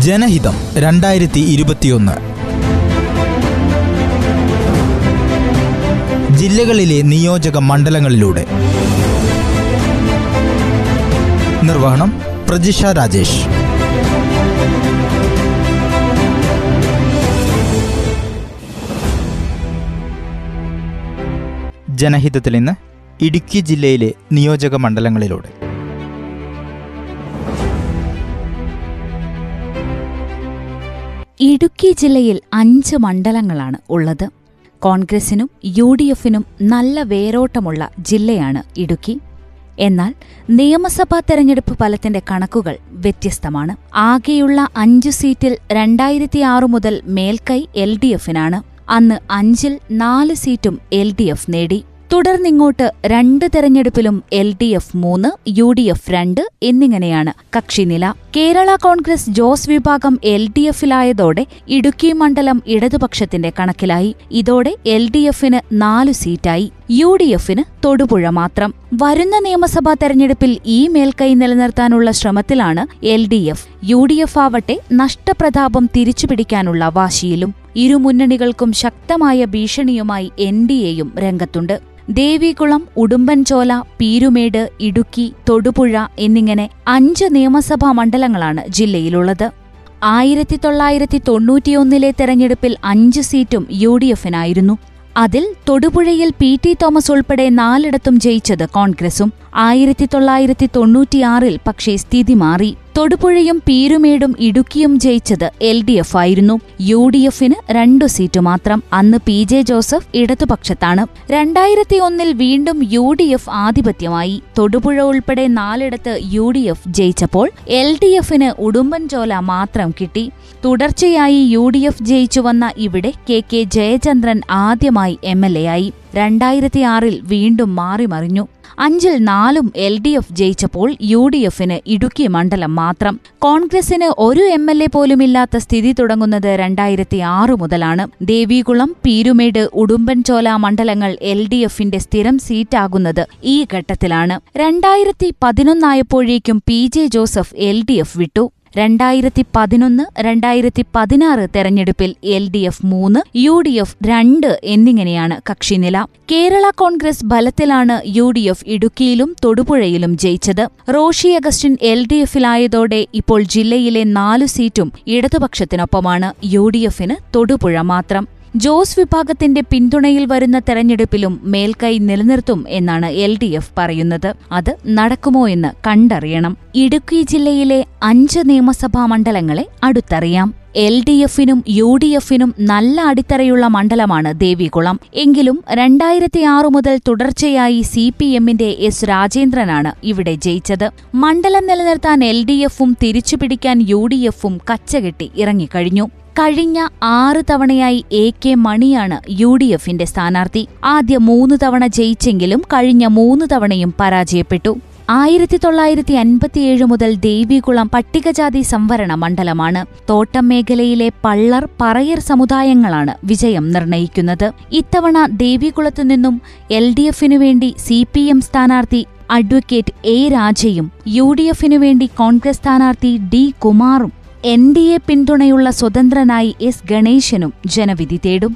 ജനഹിതം രണ്ടായിരത്തി ഇരുപത്തിയൊന്ന് ജില്ലകളിലെ നിയോജക മണ്ഡലങ്ങളിലൂടെ. നിർവഹണം പ്രജിഷ രാജേഷ്. ജനഹിതത്തിൽ ഇന്ന് ഇടുക്കി ജില്ലയിലെ നിയോജക മണ്ഡലങ്ങളിലൂടെ. ഇടുക്കി ജില്ലയിൽ അഞ്ച് മണ്ഡലങ്ങളാണ് ഉള്ളത്. കോൺഗ്രസിനും യു ഡി എഫിനും നല്ല വേരോട്ടമുള്ള ജില്ലയാണ് ഇടുക്കി. എന്നാൽ നിയമസഭാ തെരഞ്ഞെടുപ്പ് ഫലത്തിന്റെ കണക്കുകൾ വ്യത്യസ്തമാണ്. ആകെയുള്ള അഞ്ചു സീറ്റിൽ രണ്ടായിരത്തിയാറു മുതൽ മേൽക്കൈ എൽ ഡി എഫിനാണ്. അന്ന് അഞ്ചിൽ നാല് സീറ്റും എൽ ഡി എഫ് നേടി. തുടർന്നിങ്ങോട്ട് രണ്ട് തെരഞ്ഞെടുപ്പിലും എൽ ഡി എഫ് മൂന്ന് യു ഡി എഫ് രണ്ട് എന്നിങ്ങനെയാണ്. കക്ഷിനില കേരള കോൺഗ്രസ് ജോസ് വിഭാഗം എൽ ഡി എഫിലായതോടെ ഇടുക്കി മണ്ഡലം ഇടതുപക്ഷത്തിന്റെ കണക്കിലായി. ഇതോടെ എൽ ഡി എഫിന് നാലു സീറ്റായി. യു ഡി എഫിന് തൊടുപുഴ മാത്രം. വരുന്ന നിയമസഭാ തെരഞ്ഞെടുപ്പിൽ ഈ മേൽക്കൈ നിലനിർത്താനുള്ള ശ്രമത്തിലാണ് L D F. U D F ആവട്ടെ നഷ്ടപ്രതാപം തിരിച്ചുപിടിക്കാനുള്ള വാശിയിലും ഇരുമുന്നണികൾക്കും ശക്തമായ ഭീഷണിയുമായി എൻ ഡി എയും രംഗത്തുണ്ട്. ദേവികുളം ഉടുമ്പൻചോല പീരുമേട് ഇടുക്കി തൊടുപുഴ എന്നിങ്ങനെ അഞ്ച് നിയമസഭാ മണ്ഡലങ്ങളാണ് ജില്ലയിലുള്ളത്. ആയിരത്തി തൊള്ളായിരത്തി തൊണ്ണൂറ്റിയൊന്നിലെ തെരഞ്ഞെടുപ്പിൽ അഞ്ച് സീറ്റും യു ഡി എഫിനായിരുന്നു. അതിൽ തൊടുപുഴയിൽ പി ടി തോമസ് ഉൾപ്പെടെ നാലിടത്തും ജയിച്ചത് കോൺഗ്രസും. ആയിരത്തി തൊള്ളായിരത്തി തൊണ്ണൂറ്റിയാറിൽ പക്ഷേ സ്ഥിതി മാറി. തൊടുപുഴയും പീരുമേടും ഇടുക്കിയും ജയിച്ചത് എൽ ഡി എഫ് ആയിരുന്നു. യു ഡി എഫിന് രണ്ടു സീറ്റ് മാത്രം. അന്ന് പി ജെ ജോസഫ് ഇടതുപക്ഷത്താണ്. രണ്ടായിരത്തി ഒന്നിൽ വീണ്ടും യു ഡി എഫ് ആധിപത്യമായി. തൊടുപുഴ ഉൾപ്പെടെ നാലിടത്ത് യു ഡി എഫ് ജയിച്ചപ്പോൾ എൽ ഡി എഫിന് ഉടുമ്പൻചോല മാത്രം കിട്ടി. തുടർച്ചയായി യു ഡി എഫ് ജയിച്ചു വന്ന ഇവിടെ കെ കെ ജയചന്ദ്രൻ ആദ്യമായി എം എൽ എ ആയി. രണ്ടായിരത്തിയാറിൽ വീണ്ടും മാറിമറിഞ്ഞു അഞ്ചിൽ നാലും എൽ ഡി എഫ് ജയിച്ചപ്പോൾ യു ഡി എഫിന് ഇടുക്കി മണ്ഡലം മാത്രം. കോൺഗ്രസിന് ഒരു എം എൽ എ പോലുമില്ലാത്ത സ്ഥിതി തുടങ്ങുന്നത് രണ്ടായിരത്തി ആറു മുതലാണ്. ദേവികുളം പീരുമേട് ഉടുമ്പൻചോല മണ്ഡലങ്ങൾ എൽ ഡി എഫിന്റെ സ്ഥിരം സീറ്റാകുന്നത് ഈ ഘട്ടത്തിലാണ്. രണ്ടായിരത്തി പതിനൊന്നായപ്പോഴേക്കും P J Joseph L D F വിട്ടു. രണ്ടായിരത്തി പതിനൊന്ന് രണ്ടായിരത്തി പതിനാറ് തെരഞ്ഞെടുപ്പിൽ എൽ ഡി എഫ് മൂന്ന് യു ഡി എഫ് രണ്ട് എന്നിങ്ങനെയാണ് കക്ഷിനില. കേരള കോൺഗ്രസ് ബലത്തിലാണ് യു ഡി എഫ് ഇടുക്കിയിലും തൊടുപുഴയിലും ജയിച്ചത്. റോഷി അഗസ്റ്റിൻ എൽ ഡി എഫിലായതോടെ ഇപ്പോൾ ജില്ലയിലെ നാലു സീറ്റും ഇടതുപക്ഷത്തിനൊപ്പമാണ് യു ഡി എഫിന് തൊടുപുഴ മാത്രം. ജോസ് വിഭാഗത്തിന്റെ പിന്തുണയിൽ വരുന്ന തെരഞ്ഞെടുപ്പിലും മേൽക്കൈ നിലനിർത്തും എന്നാണ് എൽ ഡി എഫ് പറയുന്നത്. അത് നടക്കുമോ എന്ന് കണ്ടറിയണം. ഇടുക്കി ജില്ലയിലെ അഞ്ച് നിയമസഭാ മണ്ഡലങ്ങളെ അടുത്തറിയാം. എൽ ഡി എഫിനും യു ഡി എഫിനും നല്ല അടിത്തറയുള്ള മണ്ഡലമാണ് ദേവികുളം. എങ്കിലും രണ്ടായിരത്തി ആറ് മുതൽ തുടർച്ചയായി സി പി എമ്മിന്റെ എസ് രാജേന്ദ്രനാണ് ഇവിടെ ജയിച്ചത്. മണ്ഡലം നിലനിർത്താൻ എൽ ഡി എഫും തിരിച്ചുപിടിക്കാൻ യു ഡി എഫും കച്ചകെട്ടി ഇറങ്ങിക്കഴിഞ്ഞു. കഴിഞ്ഞ ആറ് തവണയായി എ കെ മണിയാണ് യു ഡി എഫിന്റെ സ്ഥാനാർത്ഥി. ആദ്യ മൂന്ന് തവണ ജയിച്ചെങ്കിലും കഴിഞ്ഞ മൂന്ന് തവണയും പരാജയപ്പെട്ടു. ആയിരത്തി തൊള്ളായിരത്തി അൻപത്തിയേഴ് മുതൽ ദേവികുളം പട്ടികജാതി സംവരണ മണ്ഡലമാണ്. തോട്ടം മേഖലയിലെ പള്ളർ പറയർ സമുദായങ്ങളാണ് വിജയം നിർണയിക്കുന്നത്. ഇത്തവണ ദേവികുളത്തു നിന്നും എൽ ഡി എഫിനു വേണ്ടി സി പി എം സ്ഥാനാർത്ഥി അഡ്വക്കേറ്റ് എ രാജയും യു ഡി എഫിനു വേണ്ടി കോൺഗ്രസ് സ്ഥാനാർത്ഥി ഡി കുമാറും എൻ ഡി എ പിന്തുണയുള്ള സ്വതന്ത്രനായി എസ് ഗണേശനും ജനവിധി തേടും.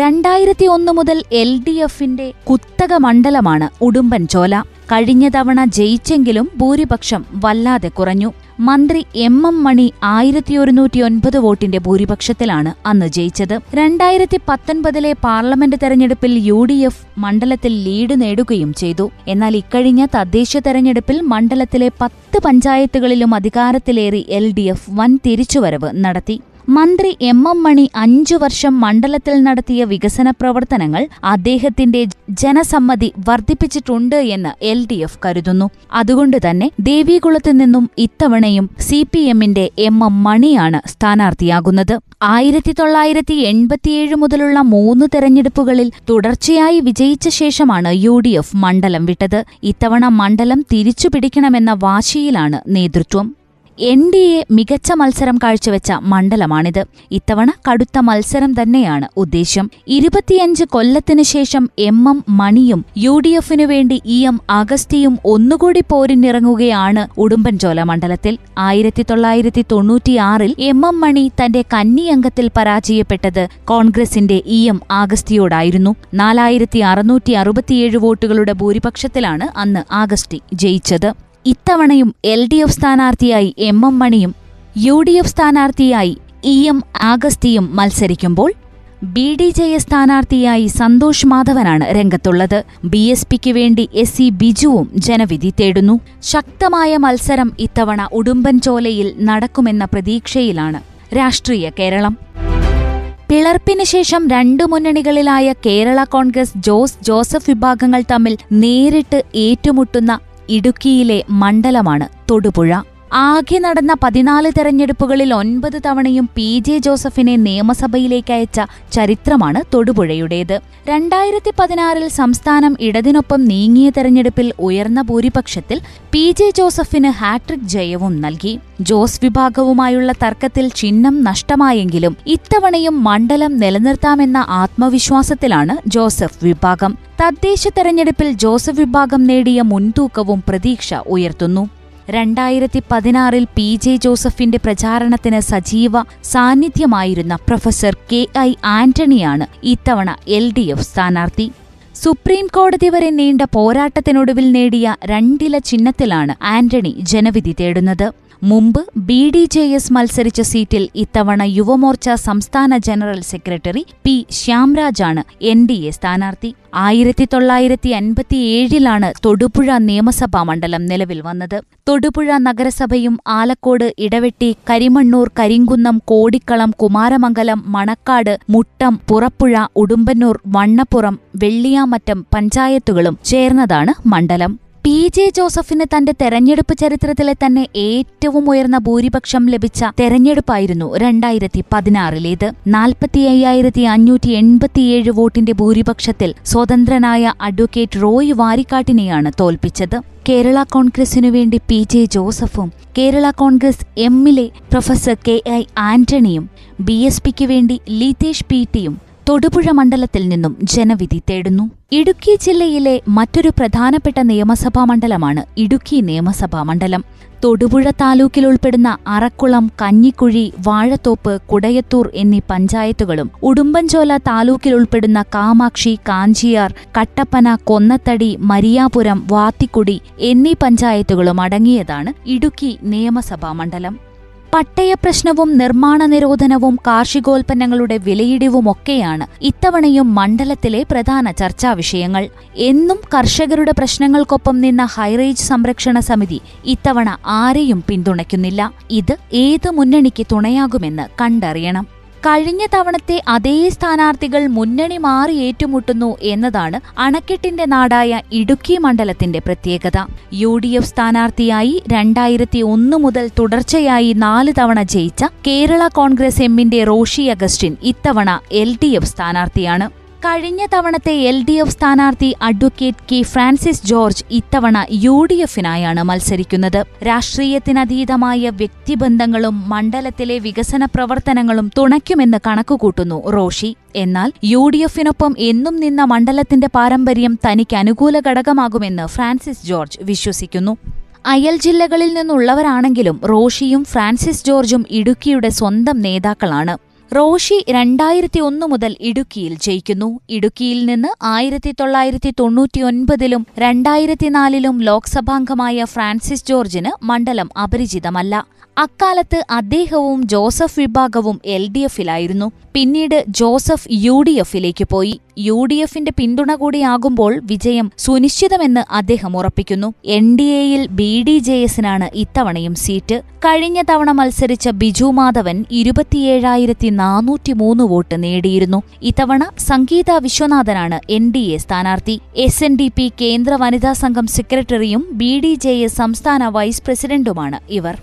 രണ്ടായിരത്തി ഒന്ന് മുതൽ എൽ ഡി എഫിന്റെ കുത്തക മണ്ഡലമാണ് ഉടുമ്പൻചോല കഴിഞ്ഞ തവണ ജയിച്ചെങ്കിലും ഭൂരിപക്ഷം വല്ലാതെ കുറഞ്ഞു. മന്ത്രി എം എം മണി ആയിരത്തി ഒരുന്നൂറ്റി ഒൻപത് വോട്ടിന്റെ ഭൂരിപക്ഷത്തിലാണ് അന്ന് ജയിച്ചത്. രണ്ടായിരത്തി പത്തൊൻപതിലെ പാർലമെന്റ് തെരഞ്ഞെടുപ്പിൽ യു ഡി എഫ് മണ്ഡലത്തിൽ ലീഡ് നേടുകയും ചെയ്തു. എന്നാൽ ഇക്കഴിഞ്ഞ തദ്ദേശ തെരഞ്ഞെടുപ്പിൽ മണ്ഡലത്തിലെ പത്ത് പഞ്ചായത്തുകളിലും അധികാരത്തിലേറി എൽ ഡി എഫ് വൻ തിരിച്ചുവരവ് നടത്തി. മന്ത്രി എം എം മണി അഞ്ചു വർഷം മണ്ഡലത്തിൽ നടത്തിയ വികസന പ്രവർത്തനങ്ങൾ അദ്ദേഹത്തിന്റെ ജനസമ്മതി വർദ്ധിപ്പിച്ചിട്ടുണ്ട് എന്ന് എൽ ഡി എഫ് കരുതുന്നു. അതുകൊണ്ട് തന്നെ ദേവികുളത്ത് നിന്നും ഇത്തവണയും സി പി എമ്മിന്റെ എം എം മണിയാണ് സ്ഥാനാർത്ഥിയാകുന്നത്. ആയിരത്തി തൊള്ളായിരത്തി എൺപത്തിയേഴ് മുതലുള്ള മൂന്ന് തെരഞ്ഞെടുപ്പുകളിൽ തുടർച്ചയായി വിജയിച്ച ശേഷമാണ് യു ഡി എഫ് മണ്ഡലം വിട്ടത്. ഇത്തവണ മണ്ഡലം തിരിച്ചുപിടിക്കണമെന്ന വാശിയിലാണ് നേതൃത്വം. എൻ ഡി എ മികച്ച മത്സരം കാഴ്ചവെച്ച മണ്ഡലമാണിത്. ഇത്തവണ കടുത്ത മത്സരം തന്നെയാണ് ഉദ്ദേശ്യം. ഇരുപത്തിയഞ്ച് കൊല്ലത്തിനു ശേഷം എം എം മണിയും യു ഡി എഫിനു വേണ്ടി ഇ എം അഗസ്റ്റിയും ഒന്നുകൂടി പോരിനിറങ്ങുകയാണ് ഉടുമ്പൻചോല മണ്ഡലത്തിൽ. ആയിരത്തി തൊള്ളായിരത്തി തൊണ്ണൂറ്റിയാറിൽ എം എം മണി തന്റെ കന്നിയംഗത്തിൽ പരാജയപ്പെട്ടത് കോൺഗ്രസിന്റെ ഇ എം ആഗസ്റ്റിയോടായിരുന്നു നാലായിരത്തി അറുന്നൂറ്റി അറുപത്തിയേഴ് വോട്ടുകളുടെ ഭൂരിപക്ഷത്തിലാണ് അന്ന് ആഗസ്റ്റി ജയിച്ചത്. ഇത്തവണയും എൽ ഡി എഫ് സ്ഥാനാർത്ഥിയായി എം എം മണിയും യു ഡി എഫ് സ്ഥാനാർത്ഥിയായി ഇ എം ആഗസ്തിയും മത്സരിക്കുമ്പോൾ ബി ഡി ജെ എസ് സ്ഥാനാർത്ഥിയായി സന്തോഷ് മാധവനാണ് രംഗത്തുള്ളത്. ബി എസ് പിക്ക് വേണ്ടി എസ് സി ബിജുവും ജനവിധി തേടുന്നു. ശക്തമായ മത്സരം ഇത്തവണ ഉടുമ്പൻചോലയിൽ നടക്കുമെന്ന പ്രതീക്ഷയിലാണ് രാഷ്ട്രീയ കേരളം. പിളർപ്പിന് ശേഷം രണ്ടു മുന്നണികളിലായ കേരള കോൺഗ്രസ് ജോസ് ജോസഫ് വിഭാഗങ്ങൾ തമ്മിൽ നേരിട്ട് ഏറ്റുമുട്ടുന്ന ഇടുക്കിയിലെ മണ്ഡലമാണ് തൊടുപുഴ. ആകെ നടന്ന പതിനാല് തെരഞ്ഞെടുപ്പുകളിൽ ഒൻപത് തവണയും പി ജെ ജോസഫിനെ നിയമസഭയിലേക്ക് അയച്ച ചരിത്രമാണ് തൊടുപുഴയുടേത്. രണ്ടായിരത്തി പതിനാറിൽ സംസ്ഥാനം ഇടതിനൊപ്പം നീങ്ങിയ തെരഞ്ഞെടുപ്പിൽ ഉയർന്ന ഭൂരിപക്ഷത്തിൽ പി ജെ ജോസഫിന് ഹാട്രിക് ജയവും നൽകി. ജോസ് വിഭാഗവുമായുള്ള തർക്കത്തിൽ ചിഹ്നം നഷ്ടമായെങ്കിലും ഇത്തവണയും മണ്ഡലം നിലനിർത്താമെന്ന ആത്മവിശ്വാസത്തിലാണ് ജോസഫ് വിഭാഗം. തദ്ദേശ തെരഞ്ഞെടുപ്പിൽ ജോസഫ് വിഭാഗം നേടിയ മുൻതൂക്കവും പ്രതീക്ഷ ഉയർത്തുന്നു. രണ്ടായിരത്തി പതിനാറിൽ പി ജെ ജോസഫിന്റെ പ്രചാരണത്തിന് സജീവ സാന്നിധ്യമായിരുന്ന പ്രൊഫസർ കെ ഐ ആന്റണിയാണ് ഇത്തവണ എൽ ഡി എഫ് സ്ഥാനാർത്ഥി. സുപ്രീം കോടതി വരെ നീണ്ട പോരാട്ടത്തിനൊടുവിൽ നേടിയ രണ്ടില ചിഹ്നത്തിലാണ് ആന്റണി ജനവിധി തേടുന്നത്. മുമ്പ് ബി ഡി ജെ എസ് മത്സരിച്ച സീറ്റിൽ ഇത്തവണ യുവമോർച്ച സംസ്ഥാന ജനറൽ സെക്രട്ടറി പി ശ്യാംരാജാണ് എൻ ഡി എ സ്ഥാനാർത്ഥി. ആയിരത്തി തൊള്ളായിരത്തി അൻപത്തിയേഴിലാണ് തൊടുപുഴ നിയമസഭാ മണ്ഡലം നിലവിൽ വന്നത്. തൊടുപുഴ നഗരസഭയും ആലക്കോട് ഇടവെട്ടി കരിമണ്ണൂർ കരിങ്കുന്നം കോടിക്കളം കുമാരമംഗലം മണക്കാട് മുട്ടം പുറപ്പുഴ ഉടുമ്പന്നൂർ വണ്ണപ്പുറം വെള്ളിയാമറ്റം പഞ്ചായത്തുകളും ചേർന്നതാണ് മണ്ഡലം. പി ജെ ജോസഫിന് തന്റെ തെരഞ്ഞെടുപ്പ് ചരിത്രത്തിലെ തന്നെ ഏറ്റവും ഉയർന്ന ഭൂരിപക്ഷം ലഭിച്ച തെരഞ്ഞെടുപ്പായിരുന്നു രണ്ടായിരത്തി പതിനാറിലേത് നാൽപ്പത്തി അയ്യായിരത്തി അഞ്ഞൂറ്റി എൺപത്തിയേഴ് വോട്ടിന്റെ ഭൂരിപക്ഷത്തിൽ സ്വതന്ത്രനായ അഡ്വക്കേറ്റ് റോയ് വാരിക്കാട്ടിനെയാണ് തോൽപ്പിച്ചത്. കേരള കോൺഗ്രസിനു വേണ്ടി പി ജെ ജോസഫും കേരള കോൺഗ്രസ് എമ്മിലെ പ്രൊഫസർ കെ ഐ ആന്റണിയും ബി എസ് പിക്ക് വേണ്ടി ലീതേഷ് പി ടിയും തൊടുപുഴ മണ്ഡലത്തിൽ നിന്നും ജനവിധി തേടുന്നു. ഇടുക്കി ജില്ലയിലെ മറ്റൊരു പ്രധാനപ്പെട്ട നിയമസഭാ മണ്ഡലമാണ് ഇടുക്കി നിയമസഭാ മണ്ഡലം. തൊടുപുഴ താലൂക്കിൽ ഉൾപ്പെടുന്ന അറക്കുളം കഞ്ഞിക്കുഴി വാഴത്തോപ്പ് കുടയത്തൂർ എന്നീ പഞ്ചായത്തുകളും ഉടുമ്പൻചോല താലൂക്കിൽ ഉൾപ്പെടുന്ന കാമാക്ഷി കാഞ്ചിയാർ കട്ടപ്പന കൊന്നത്തടി മരിയാപുരം വാത്തിക്കുടി എന്നീ പഞ്ചായത്തുകളും അടങ്ങിയതാണ് ഇടുക്കി നിയമസഭാ മണ്ഡലം. പട്ടയപ്രശ്നവും നിർമ്മാണ നിരോധനവും കാർഷികോൽപ്പന്നങ്ങളുടെ വിലയിടിവുമൊക്കെയാണ് ഇത്തവണയും മണ്ഡലത്തിലെ പ്രധാന ചർച്ചാ വിഷയങ്ങൾ. എന്നും കർഷകരുടെ പ്രശ്നങ്ങൾക്കൊപ്പം നിന്ന ഹൈറേഞ്ച് സംരക്ഷണ സമിതി ഇത്തവണ ആരെയും പിന്തുണയ്ക്കുന്നില്ല. ഇത് ഏത് മുന്നണിക്ക് തുണയാകുമെന്ന് കണ്ടറിയണം. കഴിഞ്ഞ തവണത്തെ അതേ സ്ഥാനാർത്ഥികൾ മുന്നണി മാറി ഏറ്റുമുട്ടുന്നു എന്നതാണ് അണക്കെട്ടിന്റെ നാടായ ഇടുക്കി മണ്ഡലത്തിന്റെ പ്രത്യേകത. യു ഡി എഫ് സ്ഥാനാർത്ഥിയായി രണ്ടായിരത്തി ഒന്ന് മുതൽ തുടർച്ചയായി നാല് തവണ ജയിച്ച കേരള കോൺഗ്രസ് എമ്മിന്റെ റോഷി അഗസ്റ്റിൻ ഇത്തവണ എൽ ഡി എഫ് സ്ഥാനാർത്ഥിയാണ്. കഴിഞ്ഞ തവണത്തെ എൽ ഡി എഫ് സ്ഥാനാർത്ഥി അഡ്വക്കേറ്റ് കെ ഫ്രാൻസിസ് ജോർജ് ഇത്തവണ യു ഡി എഫിനായാണ് മത്സരിക്കുന്നത്. രാഷ്ട്രീയത്തിനതീതമായ വ്യക്തിബന്ധങ്ങളും മണ്ഡലത്തിലെ വികസന പ്രവർത്തനങ്ങളും തുണയ്ക്കുമെന്ന് കണക്കുകൂട്ടുന്നു റോഷി. എന്നാൽ യു ഡി എഫിനൊപ്പം എന്നും നിന്ന മണ്ഡലത്തിന്റെ പാരമ്പര്യം തനിക്ക് അനുകൂല ഘടകമാകുമെന്ന് ഫ്രാൻസിസ് ജോർജ് വിശ്വസിക്കുന്നു. അയൽ ജില്ലകളിൽ നിന്നുള്ളവരാണെങ്കിലും റോഷിയും ഫ്രാൻസിസ് ജോർജും ഇടുക്കിയുടെ സ്വന്തം നേതാക്കളാണ്. റോഷി രണ്ടായിരത്തി ഒന്ന് മുതൽ ഇടുക്കിയിൽ ജയിക്കുന്നു. ഇടുക്കിയിൽ നിന്ന് ആയിരത്തി തൊള്ളായിരത്തി തൊണ്ണൂറ്റിയൊൻപതിലും രണ്ടായിരത്തിനാലിലും ലോക്സഭാംഗമായ ഫ്രാൻസിസ് ജോർജിന് മണ്ഡലം അപരിചിതമല്ല. അക്കാലത്ത് അദ്ദേഹവും ജോസഫ് വിഭാഗവും എൽ ഡി എഫിലായിരുന്നു. പിന്നീട് ജോസഫ് യു ഡി എഫിലേക്ക് പോയി. യു ഡി എഫിന്റെ പിന്തുണ കൂടിയാകുമ്പോൾ വിജയം സുനിശ്ചിതമെന്ന് അദ്ദേഹം ഉറപ്പിക്കുന്നു. എൻ ഡി എയിൽ ബി ഡി ജെ എസിനാണ് ഇത്തവണയും സീറ്റ്. കഴിഞ്ഞ തവണ മത്സരിച്ച ബിജു മാധവൻ ഇരുപത്തിയേഴായിരത്തി നാനൂറ്റി മൂന്ന് വോട്ട് നേടിയിരുന്നു. ഇത്തവണ സംഗീത വിശ്വനാഥനാണ് എൻ ഡി എ സ്ഥാനാർത്ഥി. എസ് എൻ ഡി പി കേന്ദ്ര വനിതാ സംഘം സെക്രട്ടറിയും ബി ഡി ജെ എസ് സംസ്ഥാന വൈസ് പ്രസിഡന്റുമാണ് ഇവർ.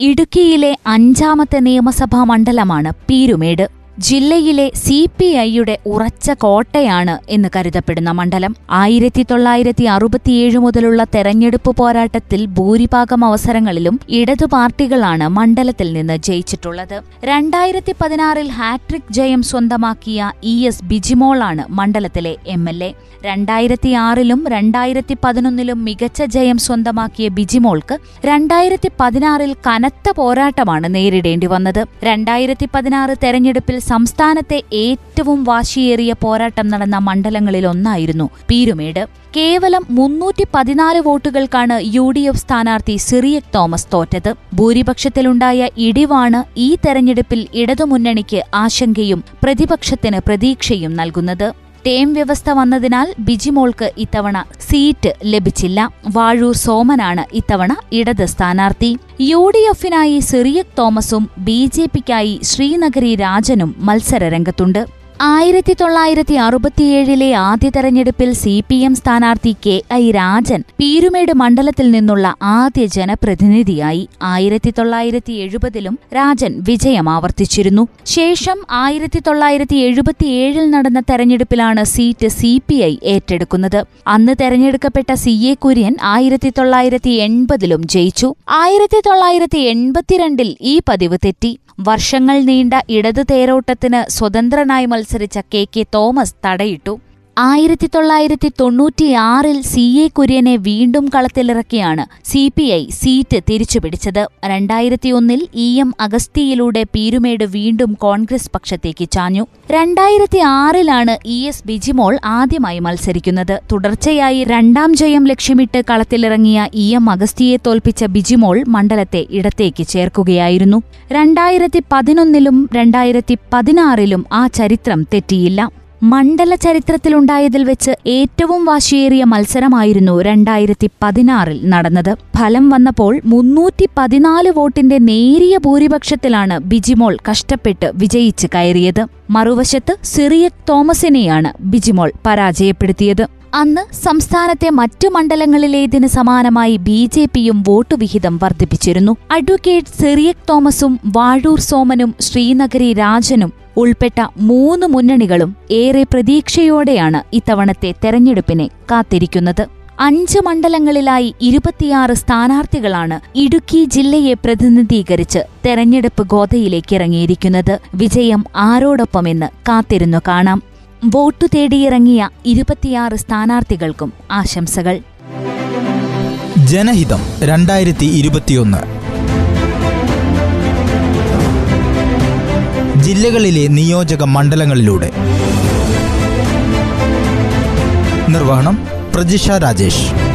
ഇടുക്കിയിലെ അഞ്ചാമത്തെ നിയമസഭാ മണ്ഡലമാണ് പീരുമേട്. ജില്ലയിലെ സി പി ഐയുടെ ഉറച്ച കോട്ടയാണ് എന്ന് കരുതപ്പെടുന്ന മണ്ഡലം. ആയിരത്തി തൊള്ളായിരത്തി അറുപത്തിയേഴ് മുതലുള്ള തെരഞ്ഞെടുപ്പ് പോരാട്ടത്തിൽ ഭൂരിഭാഗം അവസരങ്ങളിലും ഇടതു പാർട്ടികളാണ് മണ്ഡലത്തിൽ നിന്ന് ജയിച്ചിട്ടുള്ളത്. രണ്ടായിരത്തി പതിനാറിൽ ഹാട്രിക് ജയം സ്വന്തമാക്കിയ ഇ എസ് ബിജിമോളാണ് മണ്ഡലത്തിലെ എം എൽ എ. രണ്ടായിരത്തി ആറിലും രണ്ടായിരത്തി പതിനൊന്നിലും മികച്ച ജയം സ്വന്തമാക്കിയ ബിജിമോൾക്ക് രണ്ടായിരത്തി പതിനാറിൽ കനത്ത പോരാട്ടമാണ് നേരിടേണ്ടി വന്നത്. രണ്ടായിരത്തി പതിനാറ് തെരഞ്ഞെടുപ്പിൽ സംസ്ഥാനത്തെ ഏറ്റവും വാശിയേറിയ പോരാട്ടം നടന്ന മണ്ഡലങ്ങളിലൊന്നായിരുന്നു പീരുമേട്. കേവലം മുന്നൂറ്റി പതിനാല് വോട്ടുകൾക്കാണ് യു ഡി എഫ് സ്ഥാനാർത്ഥി സിറിയക് തോമസ് തോറ്റത്. ഭൂരിപക്ഷത്തിലുണ്ടായ ഇടിവാണ് ഈ തെരഞ്ഞെടുപ്പിൽ ഇടതുമുന്നണിക്ക് ആശങ്കയും പ്രതിപക്ഷത്തിന് പ്രതീക്ഷയും നൽകുന്നത്. ടേം വ്യവസ്ഥ വന്നതിനാൽ ബിജിമോൾക്ക് ഇത്തവണ സീറ്റ് ലഭിച്ചില്ല. വാഴൂർ സോമനാണ് ഇത്തവണ ഇടത് സ്ഥാനാർത്ഥി. യു ഡി എഫിനായി സിറിയക് തോമസും ബി ജെ പിക്കായി ശ്രീനഗരി രാജനും മത്സരരംഗത്തുണ്ട്. ആയിരത്തി തൊള്ളായിരത്തി അറുപത്തിയേഴിലെ ആദ്യ തെരഞ്ഞെടുപ്പിൽ സി പി എം സ്ഥാനാർത്ഥി കെ ഐ രാജൻ പീരുമേട് മണ്ഡലത്തിൽ നിന്നുള്ള ആദ്യ ജനപ്രതിനിധിയായി. ആയിരത്തി തൊള്ളായിരത്തി എഴുപതിലും രാജൻ വിജയം ആവർത്തിച്ചിരുന്നു. ശേഷം ആയിരത്തി തൊള്ളായിരത്തി എഴുപത്തിയേഴിൽ നടന്ന തെരഞ്ഞെടുപ്പിലാണ് സീറ്റ് സി പി ഐ ഏറ്റെടുക്കുന്നത്. അന്ന് തെരഞ്ഞെടുക്കപ്പെട്ട സി എ കുര്യൻ ആയിരത്തി തൊള്ളായിരത്തി എൺപതിലും ജയിച്ചു. ആയിരത്തി തൊള്ളായിരത്തി എൺപത്തിരണ്ടിൽ ഈ പതിവ് തെറ്റി. വർഷങ്ങൾ നീണ്ട ഇടതു തേരോട്ടത്തിന് സ്വതന്ത്രനായി കെ കെ തോമസ് തടയിട്ടു ആയിരത്തി തൊള്ളായിരത്തി തൊണ്ണൂറ്റിയാറിൽ സി എ കുര്യനെ വീണ്ടും കളത്തിലിറക്കിയാണ് സി പി ഐ സീറ്റ് തിരിച്ചുപിടിച്ചത്. രണ്ടായിരത്തിയൊന്നിൽ ഇ എം അഗസ്തിയിലൂടെ പീരുമേട് വീണ്ടും കോൺഗ്രസ് പക്ഷത്തേക്ക് ചാഞ്ഞു. രണ്ടായിരത്തി ആറിലാണ് ഇ എസ് ബിജിമോൾ ആദ്യമായി മത്സരിക്കുന്നത്. തുടർച്ചയായി രണ്ടാം ജയം ലക്ഷ്യമിട്ട് കളത്തിലിറങ്ങിയ ഇ എം അഗസ്തിയെ തോൽപ്പിച്ച ബിജിമോൾ മണ്ഡലത്തെ ഇടത്തേക്ക് ചേർക്കുകയായിരുന്നു. രണ്ടായിരത്തി പതിനൊന്നിലും രണ്ടായിരത്തി പതിനാറിലും ആ ചരിത്രം തെറ്റിയില്ല. മണ്ഡല ചരിത്രത്തിലുണ്ടായതിൽ വെച്ച് ഏറ്റവും വാശിയേറിയ മത്സരമായിരുന്നു രണ്ടായിരത്തി പതിനാറിൽ നടന്നത്. ഫലം വന്നപ്പോൾ മുന്നൂറ്റി പതിനാല് വോട്ടിന്റെ നേരിയ ഭൂരിപക്ഷത്തിലാണ് ബിജിമോൾ കഷ്ടപ്പെട്ട് വിജയിച്ച് കയറിയത്. മറുവശത്ത് സിറിയക് തോമസിനെയാണ് ബിജിമോൾ പരാജയപ്പെടുത്തിയത്. അന്ന് സംസ്ഥാനത്തെ മറ്റു മണ്ഡലങ്ങളിലേതിന് സമാനമായി ബി ജെ പിയും വോട്ട് വിഹിതം വർദ്ധിപ്പിച്ചിരുന്നു. അഡ്വക്കേറ്റ് സെറിയക് തോമസും വാഴൂർ സോമനും ശ്രീനഗരി രാജനും ഉൾപ്പെട്ട മൂന്ന് മുന്നണികളും ഏറെ പ്രതീക്ഷയോടെയാണ് ഇത്തവണത്തെ തെരഞ്ഞെടുപ്പിനെ കാത്തിരിക്കുന്നത്. അഞ്ച് മണ്ഡലങ്ങളിലായി ഇരുപത്തിയാറ് സ്ഥാനാർത്ഥികളാണ് ഇടുക്കി ജില്ലയെ പ്രതിനിധീകരിച്ച് തെരഞ്ഞെടുപ്പ് ഗോതയിലേക്ക് ഇറങ്ങിയിരിക്കുന്നത് വിജയം ആരോടൊപ്പമെന്ന് കാത്തിരുന്നു കാണാം. വോട്ടു തേടിയിറങ്ങിയ ഇരുപത്തിയാറ് സ്ഥാനാർത്ഥികൾക്കും ആശംസകൾ. ജനഹിതം രണ്ടായിരത്തി ഇരുപത്തിയൊന്ന്. ജില്ലകളിലെ നിയോജക മണ്ഡലങ്ങളിലൂടെ. നിർവഹണം പ്രജിഷ രാജേഷ്.